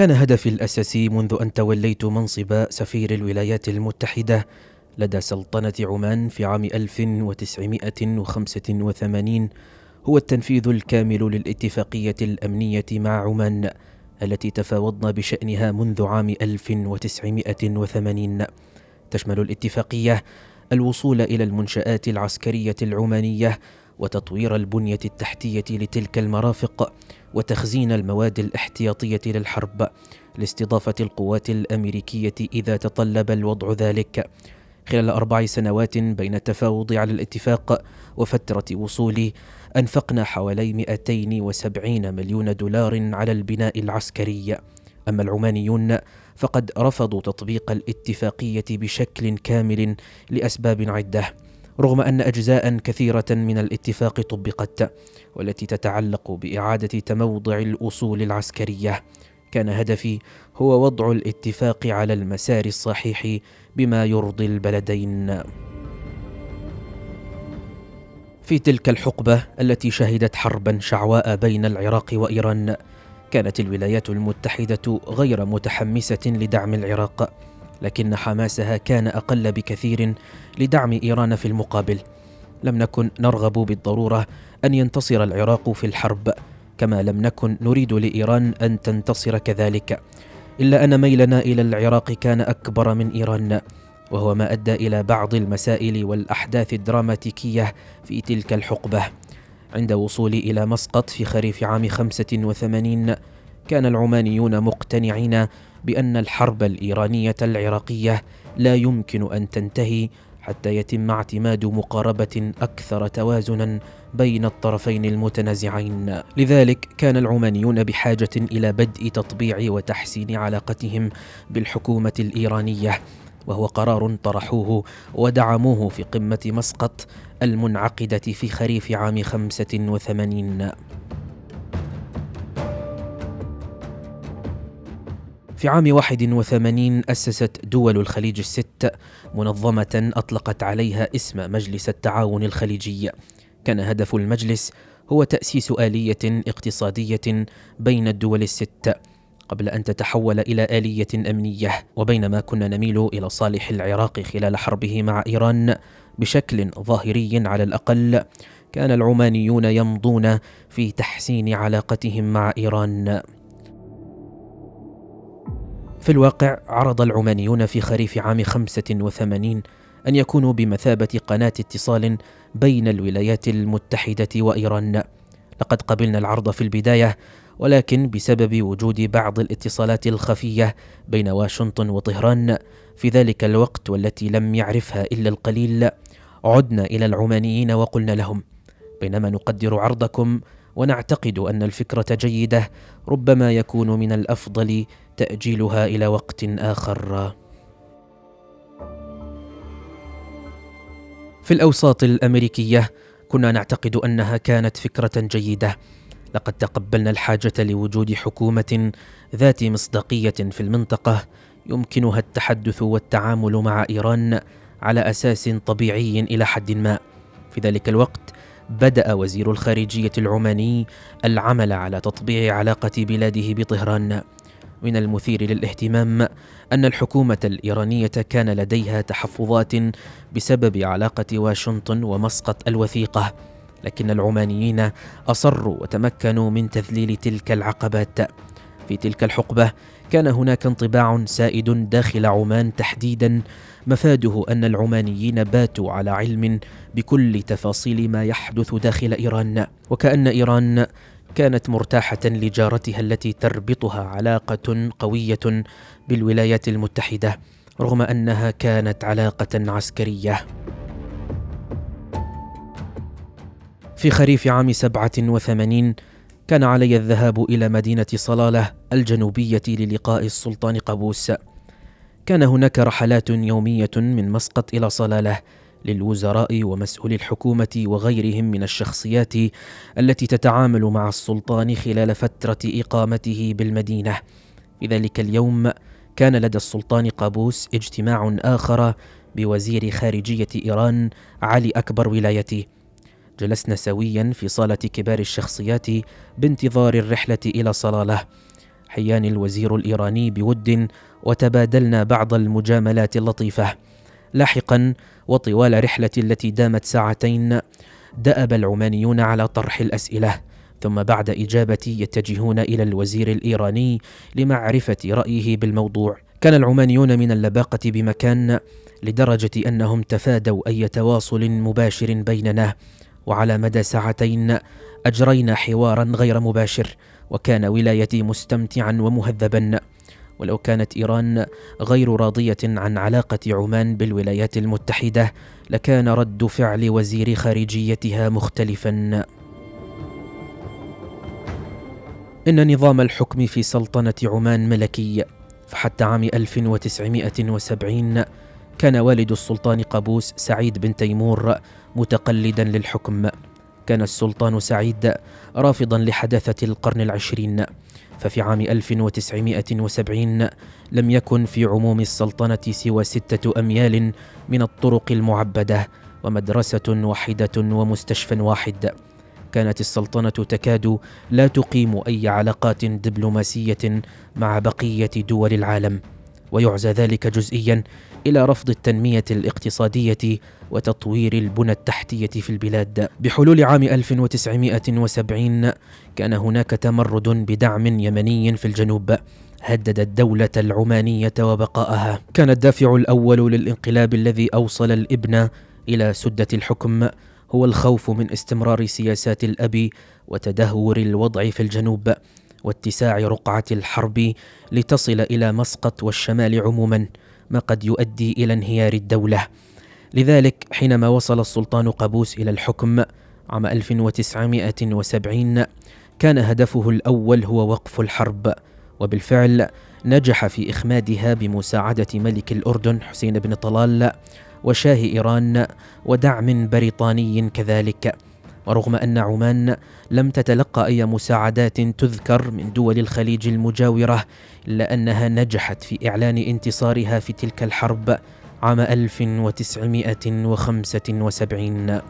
كان هدفي الأساسي منذ أن توليت منصب سفير الولايات المتحدة لدى سلطنة عمان في عام 1985 هو التنفيذ الكامل للاتفاقية الأمنية مع عمان التي تفاوضنا بشأنها منذ عام 1980 تشمل الاتفاقية الوصول إلى المنشآت العسكرية العمانية وتطوير البنية التحتية لتلك المرافق وتخزين المواد الاحتياطية للحرب لاستضافة القوات الأمريكية إذا تطلب الوضع ذلك. خلال أربع سنوات بين التفاوض على الاتفاق وفترة وصولي أنفقنا حوالي 270 مليون دولار على البناء العسكري. أما العمانيون فقد رفضوا تطبيق الاتفاقية بشكل كامل لأسباب عدة. رغم أن أجزاء كثيرة من الاتفاق طبقت والتي تتعلق بإعادة تموضع الأصول العسكرية. كان هدفي هو وضع الاتفاق على المسار الصحيح بما يرضي البلدين. في تلك الحقبة التي شهدت حربا شعواء بين العراق وإيران كانت الولايات المتحدة غير متحمسة لدعم العراق. لكن حماسها كان أقل بكثير لدعم إيران في المقابل. لم نكن نرغب بالضرورة أن ينتصر العراق في الحرب كما لم نكن نريد لإيران أن تنتصر كذلك. إلا أن ميلنا إلى العراق كان أكبر من إيران وهو ما أدى إلى بعض المسائل والأحداث الدراماتيكية في تلك الحقبة. عند وصولي إلى مسقط في خريف عام 85 كان العمانيون مقتنعين بأن الحرب الإيرانية العراقية لا يمكن أن تنتهي حتى يتم اعتماد مقاربة أكثر توازنا بين الطرفين المتنازعين. لذلك كان العمانيون بحاجة إلى بدء تطبيع وتحسين علاقتهم بالحكومة الإيرانية وهو قرار طرحوه ودعموه في قمة مسقط المنعقدة في خريف عام 85 في عام 81 أسست دول الخليج الست منظمة أطلقت عليها اسم مجلس التعاون الخليجي. كان هدف المجلس هو تأسيس آلية اقتصادية بين الدول الست قبل أن تتحول إلى آلية أمنية. وبينما كنا نميل إلى صالح العراق خلال حربه مع إيران بشكل ظاهري على الأقل كان العمانيون يمضون في تحسين علاقتهم مع إيران. في الواقع عرض العمانيون في خريف عام 85 أن يكونوا بمثابة قناة اتصال بين الولايات المتحدة وإيران. لقد قبلنا العرض في البداية ولكن بسبب وجود بعض الاتصالات الخفية بين واشنطن وطهران في ذلك الوقت والتي لم يعرفها إلا القليل عدنا إلى العمانيين وقلنا لهم بينما نقدر عرضكم ونعتقد أن الفكرة جيدة ربما يكون من الأفضل تأجيلها إلى وقت آخر. في الأوساط الأمريكية كنا نعتقد أنها كانت فكرة جيدة. لقد تقبلنا الحاجة لوجود حكومة ذات مصداقية في المنطقة يمكنها التحدث والتعامل مع إيران على أساس طبيعي إلى حد ما. في ذلك الوقت بدأ وزير الخارجية العماني العمل على تطبيع علاقة بلاده بطهران. من المثير للاهتمام أن الحكومة الإيرانية كان لديها تحفظات بسبب علاقة واشنطن ومسقط الوثيقة لكن العمانيين أصروا وتمكنوا من تذليل تلك العقبات. في تلك الحقبة كان هناك انطباع سائد داخل عمان تحديدا مفاده أن العمانيين باتوا على علم بكل تفاصيل ما يحدث داخل إيران وكأن إيران كانت مرتاحة لجارتها التي تربطها علاقة قوية بالولايات المتحدة رغم أنها كانت علاقة عسكرية. في خريف عام سبعة وثمانين كان علي الذهاب إلى مدينة صلالة الجنوبية للقاء السلطان قابوس. كان هناك رحلات يومية من مسقط إلى صلالة للوزراء ومسؤولي الحكومة وغيرهم من الشخصيات التي تتعامل مع السلطان خلال فترة إقامته بالمدينة. في ذلك اليوم كان لدى السلطان قابوس اجتماع آخر بوزير خارجية إيران علي أكبر ولايته. جلسنا سويا في صالة كبار الشخصيات بانتظار الرحلة إلى صلالة. حيان الوزير الإيراني بود وتبادلنا بعض المجاملات اللطيفة. لاحقا وطوال رحلتي التي دامت ساعتين دأب العمانيون على طرح الأسئلة ثم بعد إجابتي يتجهون إلى الوزير الإيراني لمعرفة رأيه بالموضوع. كان العمانيون من اللباقة بمكان لدرجة أنهم تفادوا أي تواصل مباشر بيننا وعلى مدى ساعتين أجرينا حوارا غير مباشر وكان ولايتي مستمتعا ومهذبا. ولو كانت إيران غير راضية عن علاقة عمان بالولايات المتحدة لكان رد فعل وزير خارجيتها مختلفا. إن نظام الحكم في سلطنة عمان ملكي فحتى عام 1970 كان والد السلطان قابوس سعيد بن تيمور متقلدا للحكم. كان السلطان سعيد رافضا لحداثة القرن العشرين. ففي عام 1970 لم يكن في عموم السلطنة سوى ستة أميال من الطرق المعبدة ومدرسة واحدة ومستشفى واحد. كانت السلطنة تكاد لا تقيم أي علاقات دبلوماسية مع بقية دول العالم. ويعزى ذلك جزئيا إلى رفض التنمية الاقتصادية وتطوير البنى التحتية في البلاد. بحلول عام 1970 كان هناك تمرد بدعم يمني في الجنوب. هدد الدولة العمانية وبقائها كان الدافع الأول للانقلاب الذي أوصل الإبن إلى سدة الحكم هو الخوف من استمرار سياسات الأب وتدهور الوضع في الجنوب. واتساع رقعة الحرب لتصل إلى مسقط والشمال عموما ما قد يؤدي إلى انهيار الدولة. لذلك حينما وصل السلطان قابوس إلى الحكم عام 1970 كان هدفه الأول هو وقف الحرب. وبالفعل نجح في إخمادها بمساعدة ملك الأردن حسين بن طلال وشاه إيران ودعم بريطاني كذلك. ورغم أن عمان لم تتلقى أي مساعدات تذكر من دول الخليج المجاورة إلا أنها نجحت في إعلان انتصارها في تلك الحرب عام 1975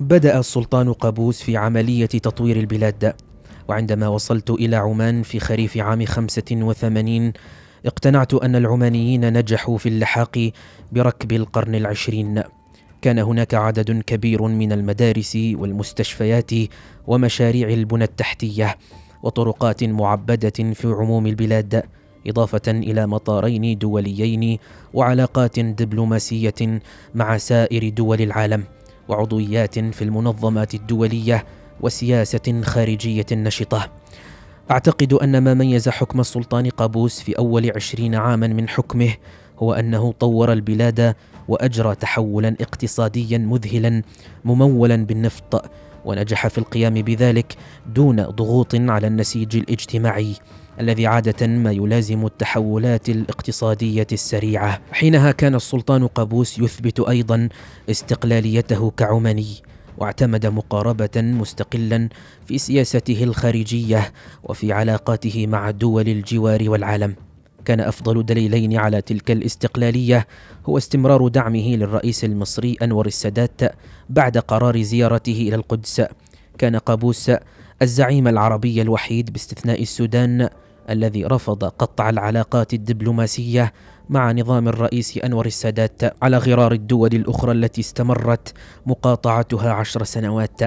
بدأ السلطان قابوس في عملية تطوير البلاد وعندما وصلت إلى عمان في خريف عام 85 اقتنعت أن العمانيين نجحوا في اللحاق بركب القرن العشرين. كان هناك عدد كبير من المدارس والمستشفيات ومشاريع البنى التحتية وطرقات معبدة في عموم البلاد إضافة إلى مطارين دوليين وعلاقات دبلوماسية مع سائر دول العالم وعضويات في المنظمات الدولية وسياسة خارجية نشطة. أعتقد أن ما ميز حكم السلطان قابوس في أول عشرين عاما من حكمه هو أنه طور البلاد وأجرى تحولا اقتصاديا مذهلا ممولا بالنفط ونجح في القيام بذلك دون ضغوط على النسيج الاجتماعي الذي عادة ما يلازم التحولات الاقتصادية السريعة. حينها كان السلطان قابوس يثبت أيضا استقلاليته كعماني واعتمد مقاربة مستقلا في سياسته الخارجية وفي علاقاته مع دول الجوار والعالم. كان أفضل دليلين على تلك الاستقلالية هو استمرار دعمه للرئيس المصري أنور السادات بعد قرار زيارته إلى القدس. كان قابوس الزعيم العربي الوحيد باستثناء السودان الذي رفض قطع العلاقات الدبلوماسية مع نظام الرئيس أنور السادات على غرار الدول الأخرى التي استمرت مقاطعتها عشر سنوات.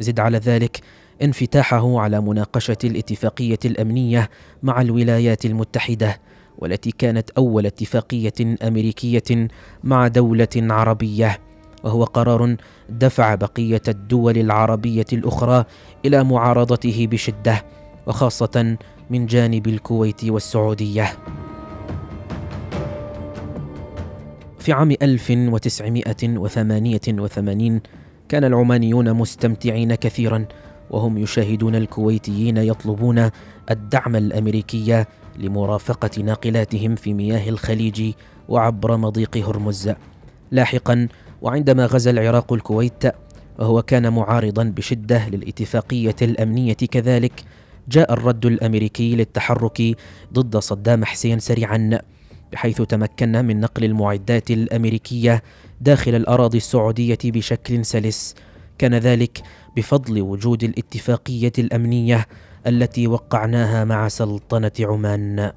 زد على ذلك انفتاحه على مناقشة الاتفاقية الأمنية مع الولايات المتحدة والتي كانت أول اتفاقية أمريكية مع دولة عربية. وهو قرار دفع بقية الدول العربية الأخرى إلى معارضته بشدة وخاصة من جانب الكويت والسعودية. في عام 1988 كان العمانيون مستمتعين كثيرا وهم يشاهدون الكويتيين يطلبون الدعم الأمريكي لمرافقة ناقلاتهم في مياه الخليج وعبر مضيق هرمز. لاحقا وعندما غزا العراق الكويت وهو كان معارضا بشدة للاتفاقية الأمنية كذلك جاء الرد الأمريكي للتحرك ضد صدام حسين سريعا بحيث تمكنا من نقل المعدات الأمريكية داخل الأراضي السعودية بشكل سلس. كان ذلك بفضل وجود الاتفاقية الأمنية التي وقعناها مع سلطنة عمان.